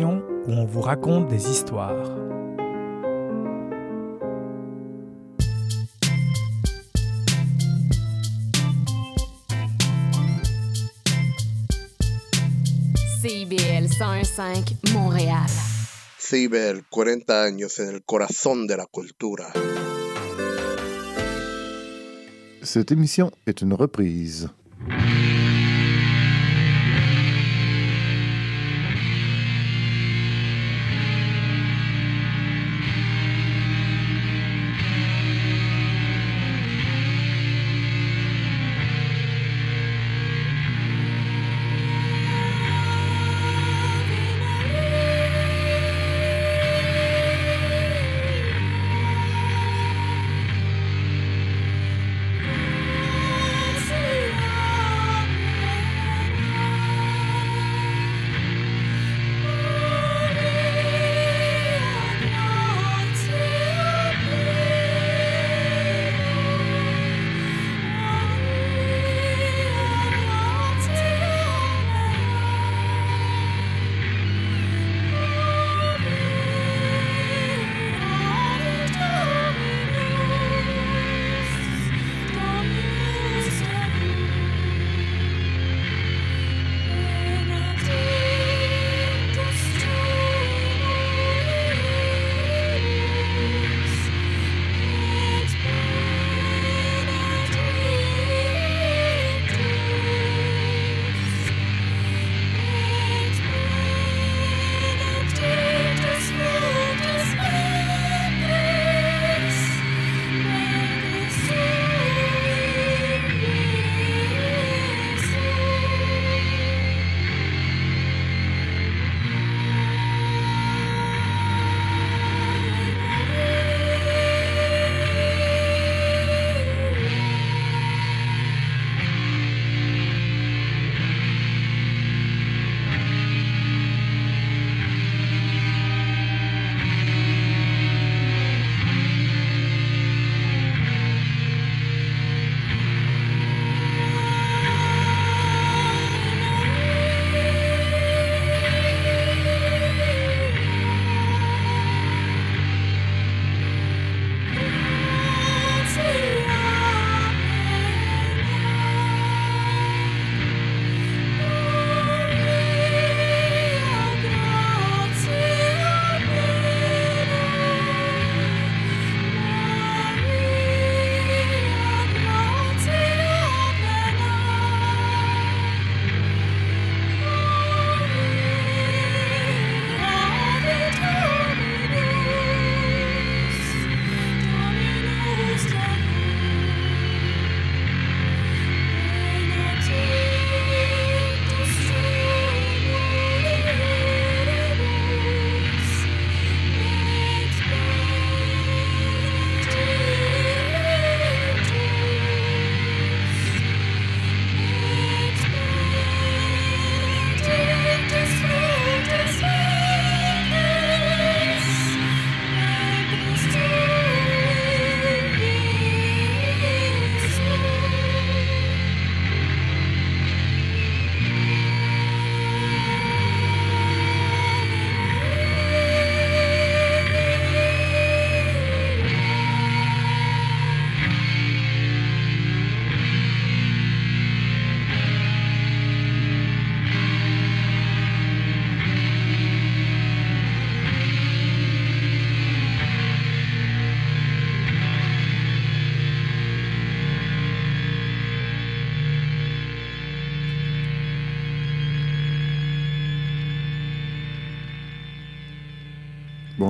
où on vous raconte des histoires. CIBL 105 Montréal. CIBEL, 40 años en el corazón de la cultura. Cette émission est une reprise.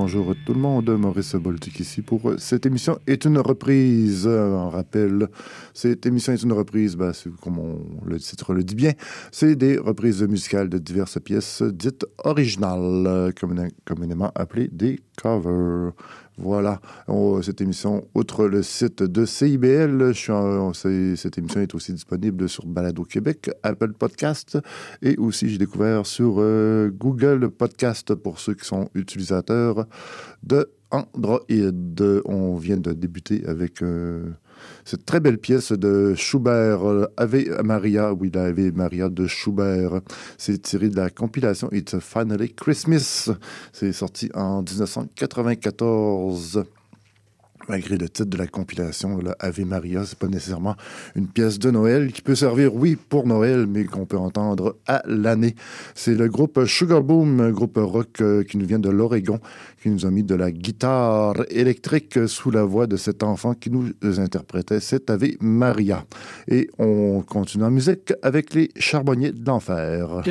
Bonjour tout le monde, Maurice Boltic ici pour euh, cette émission est une reprise. On rappelle, cette émission est une reprise, ben, comme le titre le dit bien, c'est des reprises musicales de diverses pièces dites originales, communément appelées des covers. Voilà, cette émission, outre le site de CIBL, cette émission est aussi disponible sur Balado Québec, Apple Podcast et aussi j'ai découvert sur euh, Google Podcast pour ceux qui sont utilisateurs de Android. On vient de débuter avec... Euh, cette très belle pièce de Schubert, euh, Ave Maria, oui, la Ave Maria de Schubert. C'est tiré de la compilation It's Finally Christmas. C'est sorti en 1994 malgré le titre de la compilation, la Ave Maria, c'est pas nécessairement une pièce de Noël qui peut servir, oui, pour Noël, mais qu'on peut entendre à l'année. C'est le groupe Sugar Boom, un groupe rock euh, qui nous vient de l'Oregon, qui nous a mis de la guitare électrique sous la voix de cet enfant qui nous interprétait cette Ave Maria. Et on continue en musique avec les Charbonniers de l'Enfer.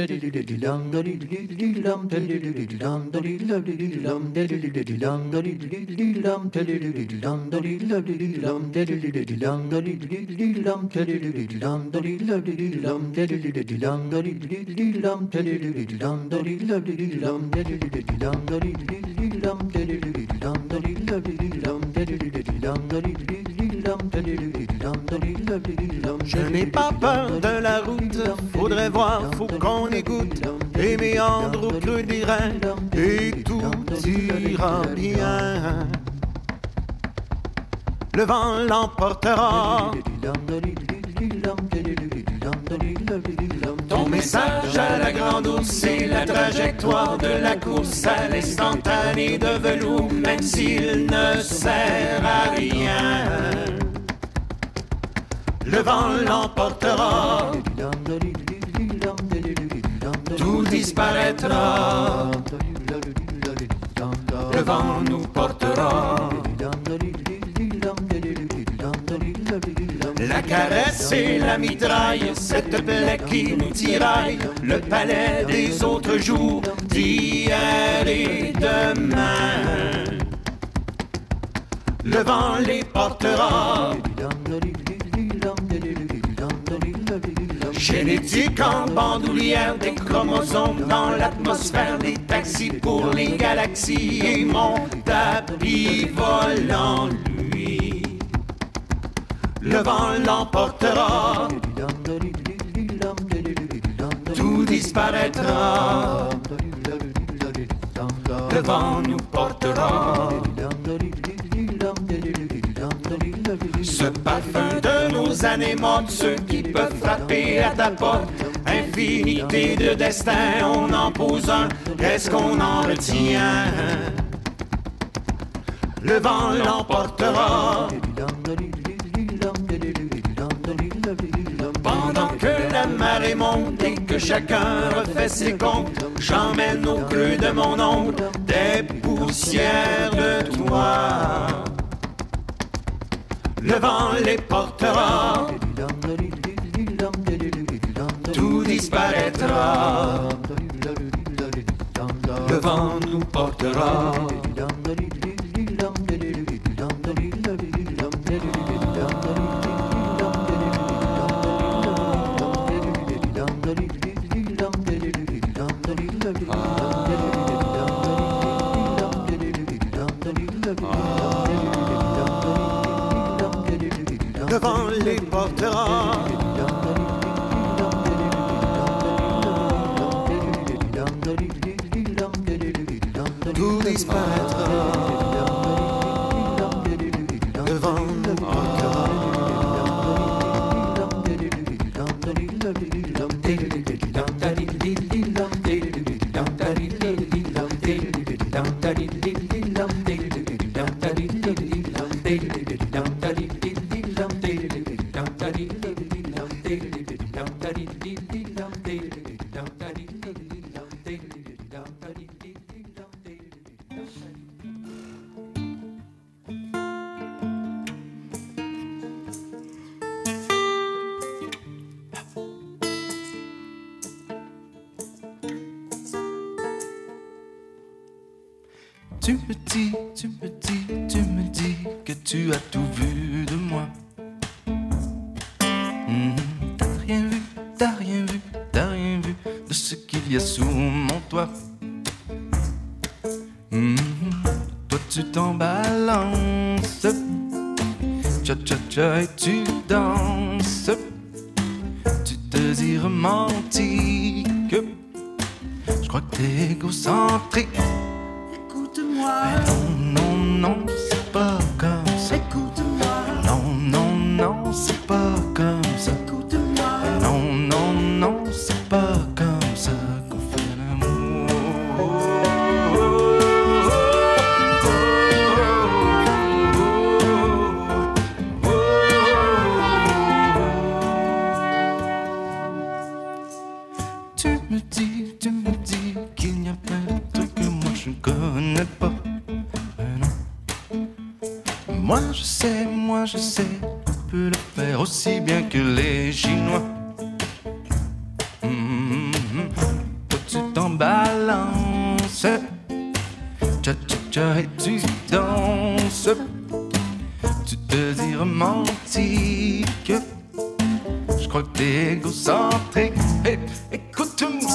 Je n'ai pas peur de la route, faudrait voir, faut qu'on écoute les méandres au et tout ira bien le vent l'emportera. Ton message à la grande ours, c'est la trajectoire de la course à l'instantané de velours, même s'il ne sert à rien. Le vent l'emportera, tout disparaîtra. Le vent nous portera. La caresse et la mitraille, cette plaie qui nous tiraille, le palais des autres jours, d'hier et demain. Le vent les portera. Génétique en bandoulière, des chromosomes dans l'atmosphère, des taxis pour les galaxies et mon tapis volant le vent l'emportera, tout disparaîtra, le vent nous portera. Ce parfum de nos années mortes, ceux qui peuvent frapper à ta porte, infinité de destins, on en pose un, qu'est-ce qu'on en retient Le vent l'emportera. La marée monte et que chacun refait ses comptes, j'emmène au creux de mon ongle des poussières de toi. Le vent les portera, tout disparaîtra. Le vent nous portera. vous disparaître devant tu t'en balances. Cha cha cha et tu danses. Tu désires romantique. Je crois que t'es égocentrique. Écoute-moi. Eh, non, non, non. danses, cha cha cha et tu danses. Tu te dis romantique, je crois que t'es égocentrique. Hey, écoute-moi.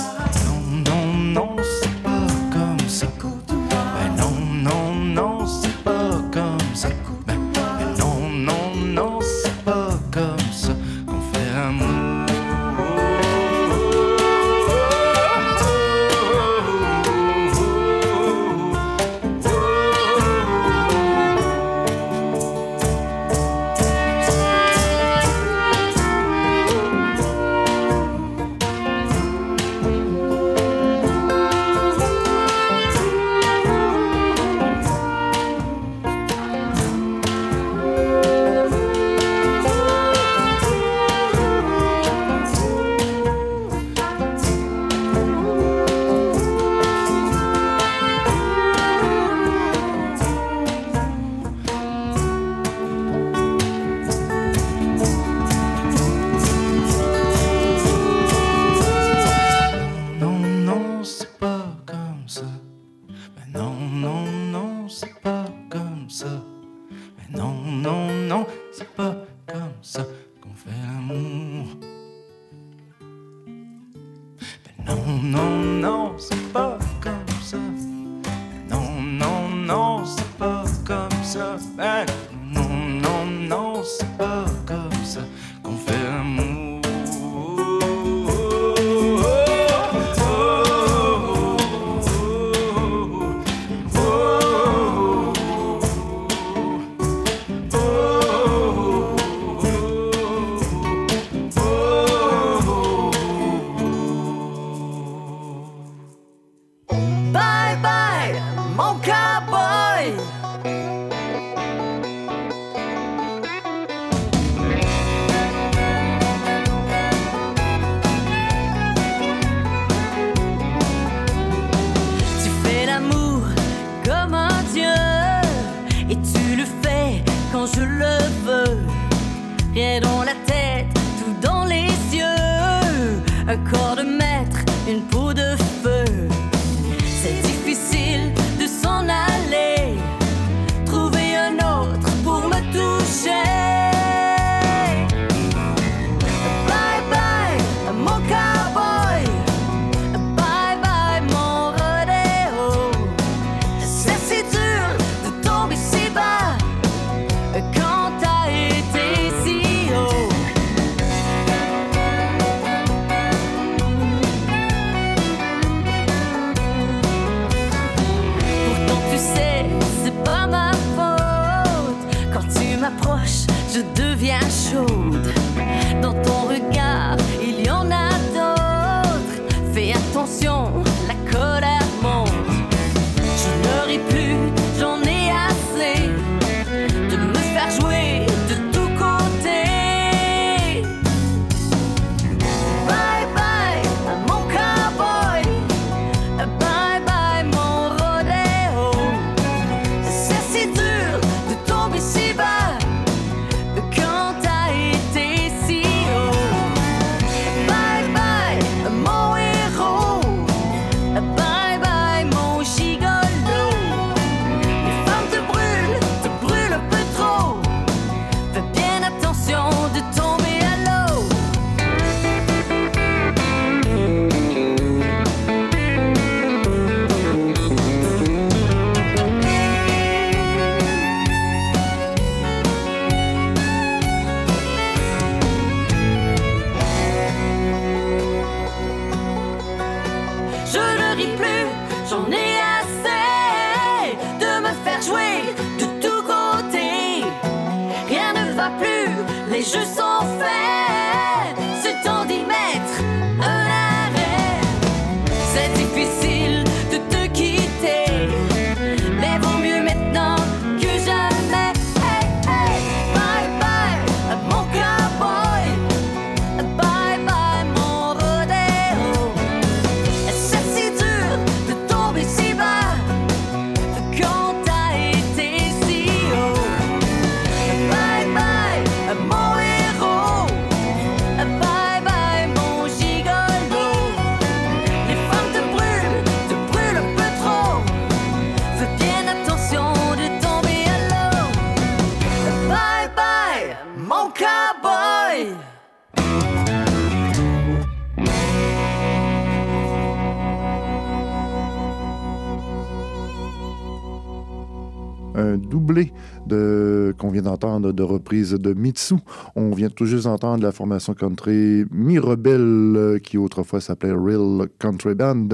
De d'entendre de Mitsu. On vient tout juste d'entendre la formation country Mi-Rebelle qui autrefois s'appelait Real Country Band,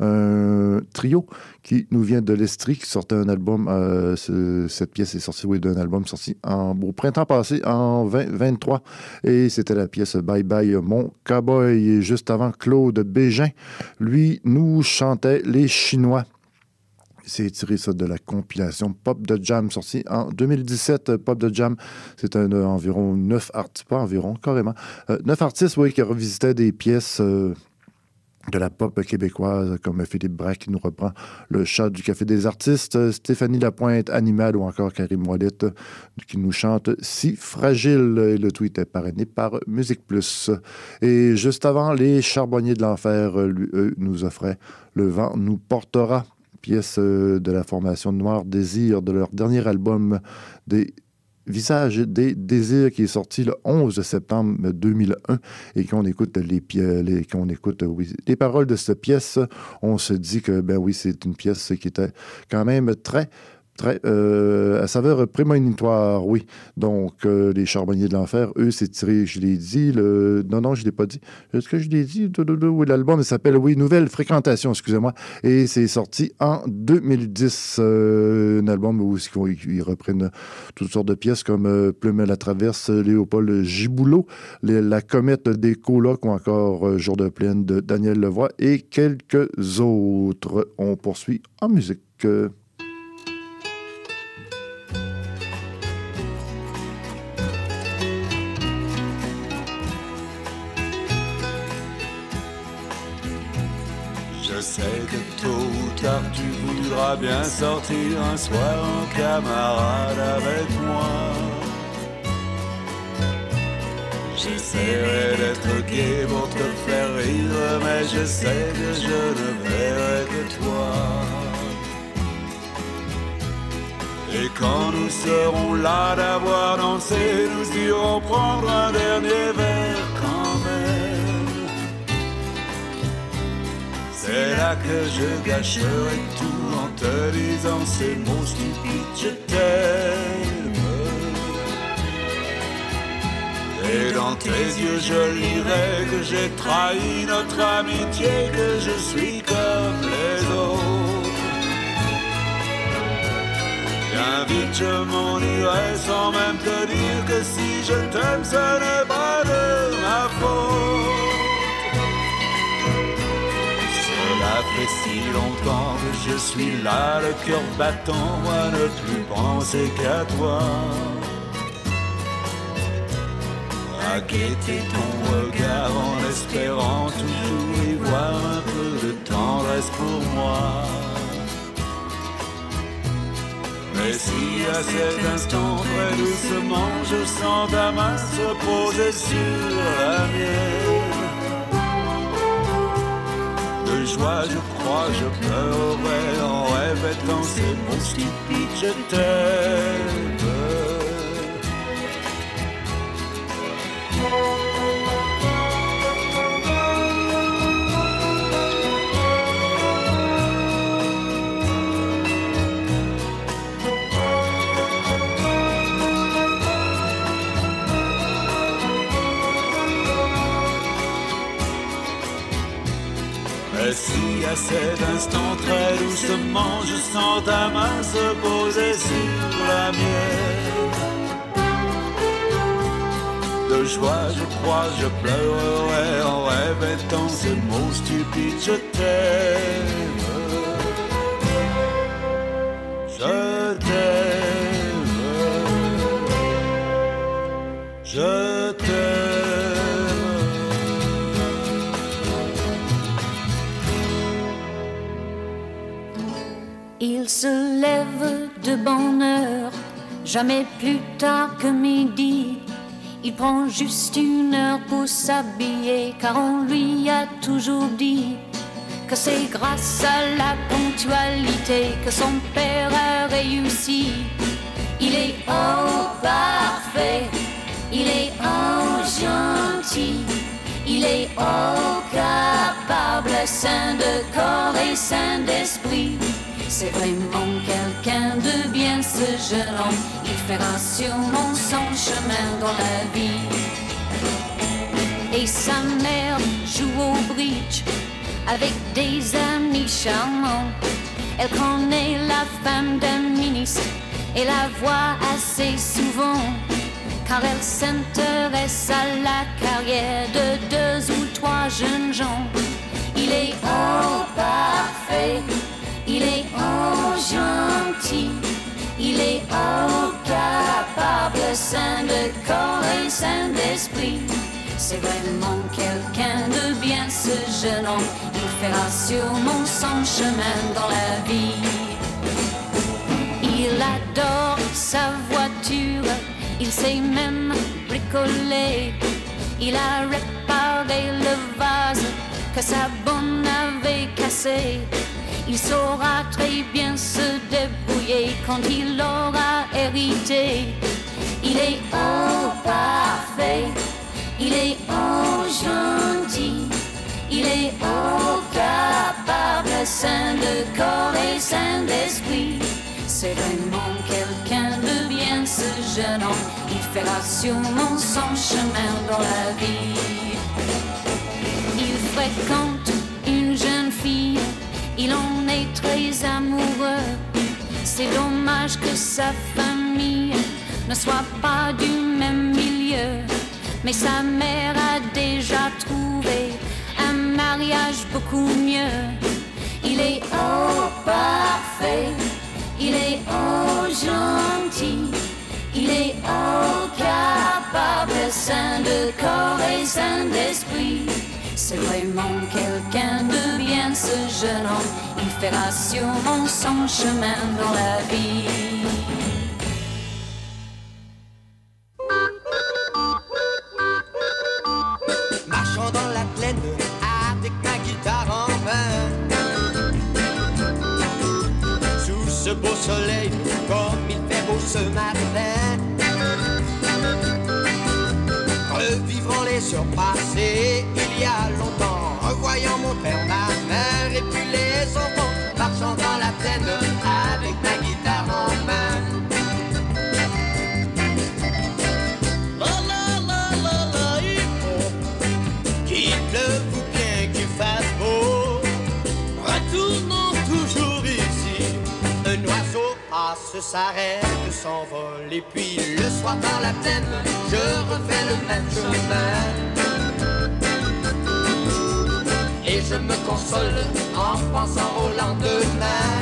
un trio qui nous vient de l'Estrie, qui sortait un album. Euh, ce- cette pièce est sortie, oui, d'un album sorti en, au printemps passé, en 2023. Et c'était la pièce Bye Bye Mon Cowboy. Et juste avant, Claude Bégin, lui, nous chantait Les Chinois. C'est tiré ça de la compilation Pop de Jam, sortie en 2017. Pop de Jam, c'est un, euh, environ neuf artistes, pas environ, carrément, euh, neuf artistes, oui, qui revisitaient des pièces euh, de la pop québécoise, comme Philippe Braque qui nous reprend Le chat du Café des artistes, euh, Stéphanie Lapointe, Animal ou encore Karim euh, qui nous chante Si fragile. Et le tweet est parrainé par Musique Plus. Et juste avant, les Charbonniers de l'Enfer euh, nous offraient Le vent nous portera, pièce euh, de la formation Noir Désir de leur dernier album des Visage des désirs qui est sorti le 11 septembre 2001 et qu'on écoute les, les qu'on écoute les paroles de cette pièce, on se dit que ben oui, c'est une pièce qui était quand même très très euh, à saveur prémonitoire, oui. Donc euh, les charbonniers de l'enfer, eux, c'est tiré, je l'ai dit, le non non, je l'ai pas dit. Est-ce que je l'ai dit. Oui, l'album s'appelle oui, Nouvelle fréquentation, excusez-moi, et c'est sorti en 2010 euh, un album où ils, reprennent toutes sortes de pièces comme Plume à la traverse, Léopold Giboulot, La comète des colocs ou encore Jour de plaine de Daniel Levoix et quelques autres. On poursuit en musique. Bien sortir un soir en camarade avec moi. J'essaierai d'être gai pour te faire rire, mais je sais que je ne verrai que toi. Et quand nous serons là d'avoir dansé, nous irons prendre un dernier verre quand même. C'est là que je gâcherai tout te disant ces mots stupides, je t'aime. Et dans tes yeux je lirai que j'ai trahi notre amitié, que je suis comme les autres. Bien vite je m'en irai sans même te dire que si je t'aime ce n'est pas de ma faute. Fait si longtemps que je suis là, le cœur battant, moi ne plus penser qu'à toi. À ton regard en espérant toujours y voir un peu de tendresse pour moi. Mais si à cet instant, très doucement, je sens ta main se poser sur la mienne, de joie, je crois, je pleurerai en répétant ces mots stupides, je t'aime. Cet instant très doucement je sens ta main se poser sur la mienne. De joie je crois je pleurerai en répétant ces mots stupides je t'aime. Je t'aime se lève de bonne heure, jamais plus tard que midi. Il prend juste une heure pour s'habiller, car on lui a toujours dit que c'est grâce à la ponctualité que son père a réussi. Il est oh parfait, il est oh gentil, il est oh capable, saint de corps et saint d'esprit. C'est vraiment quelqu'un de bien ce jeune homme. Il fera sûrement son chemin dans la vie. Et sa mère joue au bridge avec des amis charmants. Elle connaît la femme d'un ministre et la voit assez souvent car elle s'intéresse à la carrière de deux ou trois jeunes gens. Il est oh parfait, il est oh gentil, il est oh capable, saint de corps et saint d'esprit. C'est vraiment quelqu'un de bien ce jeune homme, il fera sûrement son chemin dans la vie. Il adore sa voiture il sait même bricoler. Il a réparé le vase que sa bonne avait cassé. Il saura très bien se débrouiller quand il aura hérité. Il est oh parfait, il est oh gentil, il est oh capable, saint de corps et saint d'esprit. C'est vraiment quelqu'un de bien ce jeune homme. Il fera sûrement son chemin dans la vie. Il fréquente une jeune fille, il en est très amoureux. C'est dommage que sa famille ne soit pas du même milieu. Mais sa mère a déjà trouvé un mariage beaucoup mieux. Il est oh parfait il est oh gentil, il est oh capable, saint de corps et saint d'esprit. C'est vraiment quelqu'un de bien ce jeune homme, il fera sûrement son chemin dans la vie. Marchant dans la plaine avec ma guitare en main. Sous ce beau soleil, comme il fait beau ce matin. Surpassés il y a longtemps. Revoyant mon père, ma mère et puis les enfants. Marchant dans la plaine avec ma guitare en main. La la la la la, il faut qu'il pleuve ou bien qu'il fasse beau. Retournons toujours ici. Un oiseau passe, s'arrête, s'envole. Et puis le soir dans la plaine, je refais le même chemin. Et je me console en pensant au lendemain.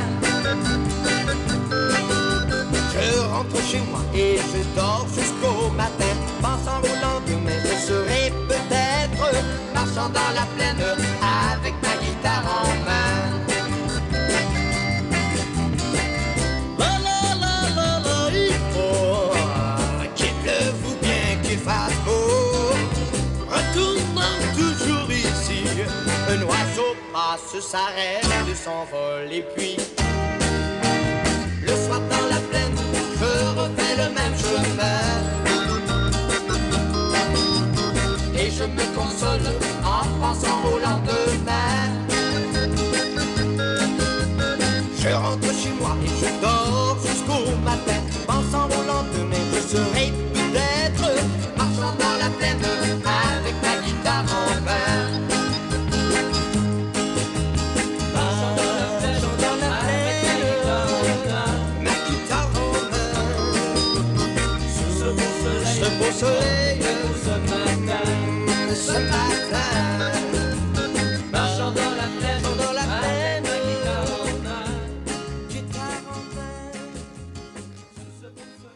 Je rentre chez moi et je dors jusqu'au matin. Pensant au lendemain, je serai peut-être marchant dans la plaine passe, s'arrête, s'envole et puis le soir dans la plaine, je refais le même chemin. Et je me console en pensant au lendemain. Je rentre chez moi et je dors jusqu'au matin. Pensant au lendemain, je serai peut-être marchant dans la plaine ce beau soleil, matin, ce matin.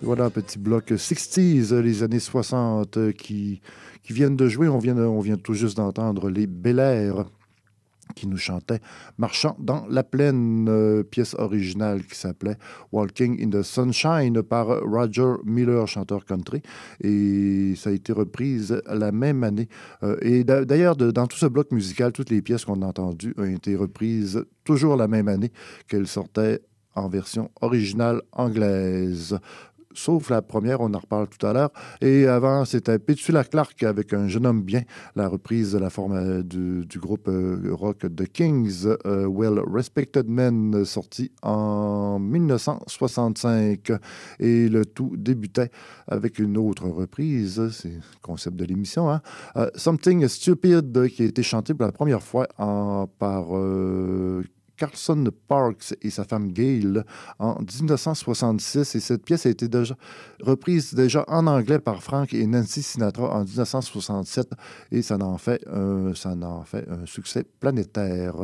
Voilà un petit bloc 60s, euh, les années 60 euh, qui, qui viennent de jouer. On vient, de- on vient tout juste d'entendre les Bel Air qui nous chantaient Marchant dans la plaine, euh, pièce originale qui s'appelait Walking in the Sunshine par Roger Miller, chanteur country. Et ça a été reprise la même année. Euh, et d'a- d'ailleurs, dans tout ce bloc musical, toutes les pièces qu'on a entendues ont été reprises toujours la même année qu'elles sortaient en version originale anglaise sauf la première, on en reparle tout à l'heure. Et avant, c'était Petula Clark avec Un jeune homme bien, la reprise de la forme euh, du, groupe euh, rock The Kings, euh, Well Respected Men, sorti en 1965. Et le tout débutait avec une autre reprise, c'est le concept de l'émission, hein? Something Stupid, qui a été chanté pour la première fois par Carlson Parks et sa femme Gail en 1966. Et cette pièce a été déjà reprise déjà en anglais par Frank et Nancy Sinatra en 1967. Et ça en fait, un- ça en fait un succès planétaire.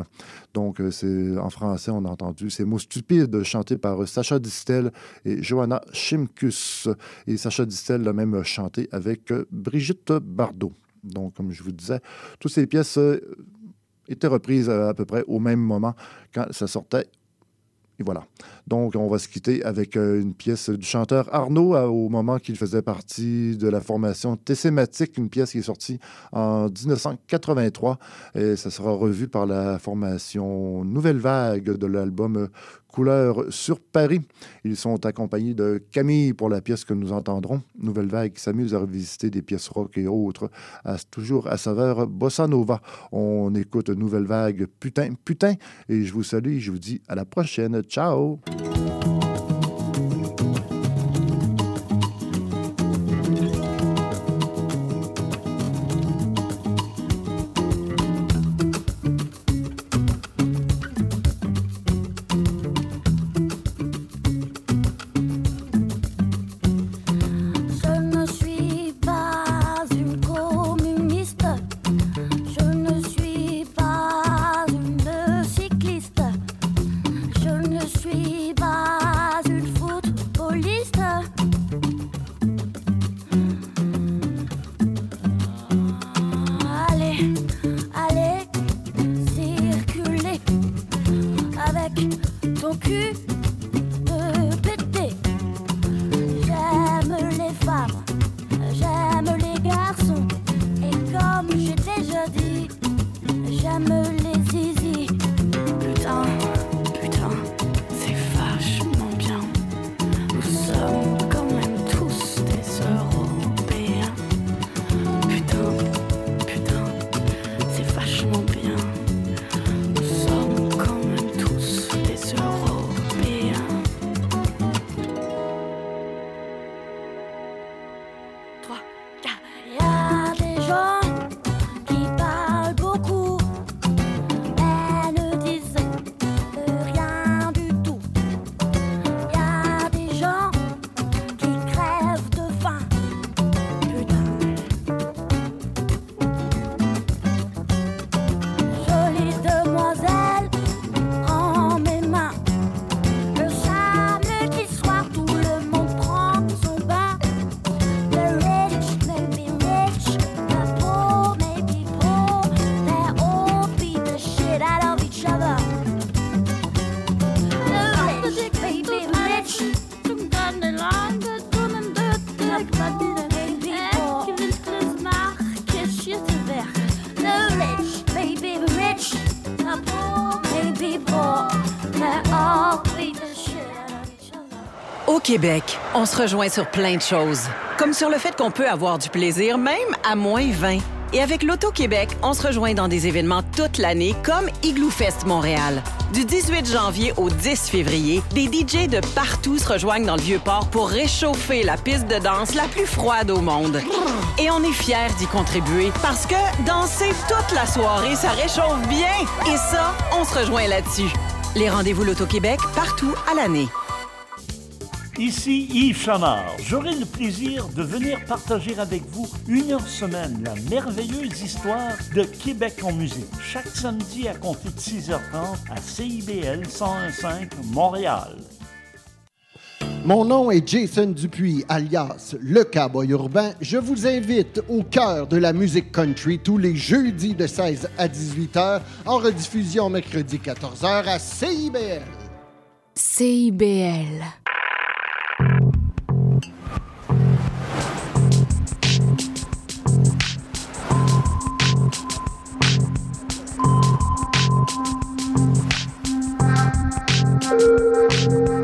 Donc, euh, c'est en français, on a entendu ces mots stupides chantés par Sacha Distel et Johanna Shimkus. Et Sacha Distel l'a même chanté avec euh, Brigitte Bardot. Donc, comme je vous disais, toutes ces pièces étaient reprises euh, à peu près au même moment quand ça sortait. Et voilà. Donc, on va se quitter avec euh, une pièce du chanteur Arnaud euh, au moment qu'il faisait partie de la formation Tessématique, une pièce qui est sortie en 1983. Et ça sera revu par la formation Nouvelle Vague de l'album Couleur sur Paris. Ils sont accompagnés de Camille pour la pièce que nous entendrons. Nouvelle Vague s'amuse à revisiter des pièces rock et autres, à- toujours à saveur bossa nova. On écoute Nouvelle Vague, putain, putain. Et je vous salue je vous dis à la prochaine. Ciao! On se rejoint sur plein de choses. Comme sur le fait qu'on peut avoir du plaisir même à moins 20. Et avec l'Auto-Québec, on se rejoint dans des événements toute l'année comme Igloo Fest Montréal. Du 18 janvier au 10 février, des DJ de partout se rejoignent dans le Vieux-Port pour réchauffer la piste de danse la plus froide au monde. Et on est fiers d'y contribuer parce que danser toute la soirée, ça réchauffe bien. Et ça, on se rejoint là-dessus. Les rendez-vous l'Auto-Québec partout à l'année. Ici Yves Chamard. J'aurai le plaisir de venir partager avec vous une heure semaine la merveilleuse histoire de Québec en musique. Chaque samedi à compter de 6h30 à CIBL 101.5 Montréal. Mon nom est Jason Dupuis, alias Le Cowboy Urbain. Je vous invite au cœur de la musique country tous les jeudis de 16 à 18 h, en rediffusion mercredi 14 h à CIBL. CIBL.